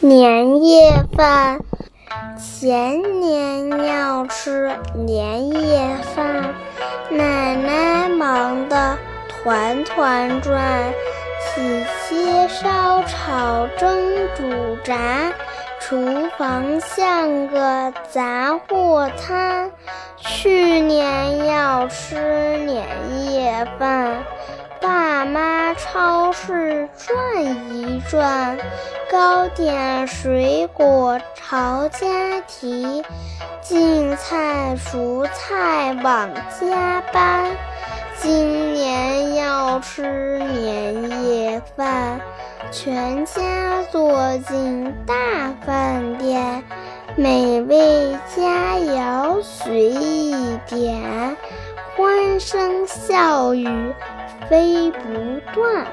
年夜饭，前年要吃年夜饭，奶奶忙得团团转，洗切烧炒蒸煮炸，厨房像个杂货摊。去年要吃年夜饭。爸妈超市转一转，糕点水果朝家提，净菜蔬菜往家搬。今年要吃年夜饭，全家坐进大饭店，美味佳肴随意点，欢声笑语。飞不断。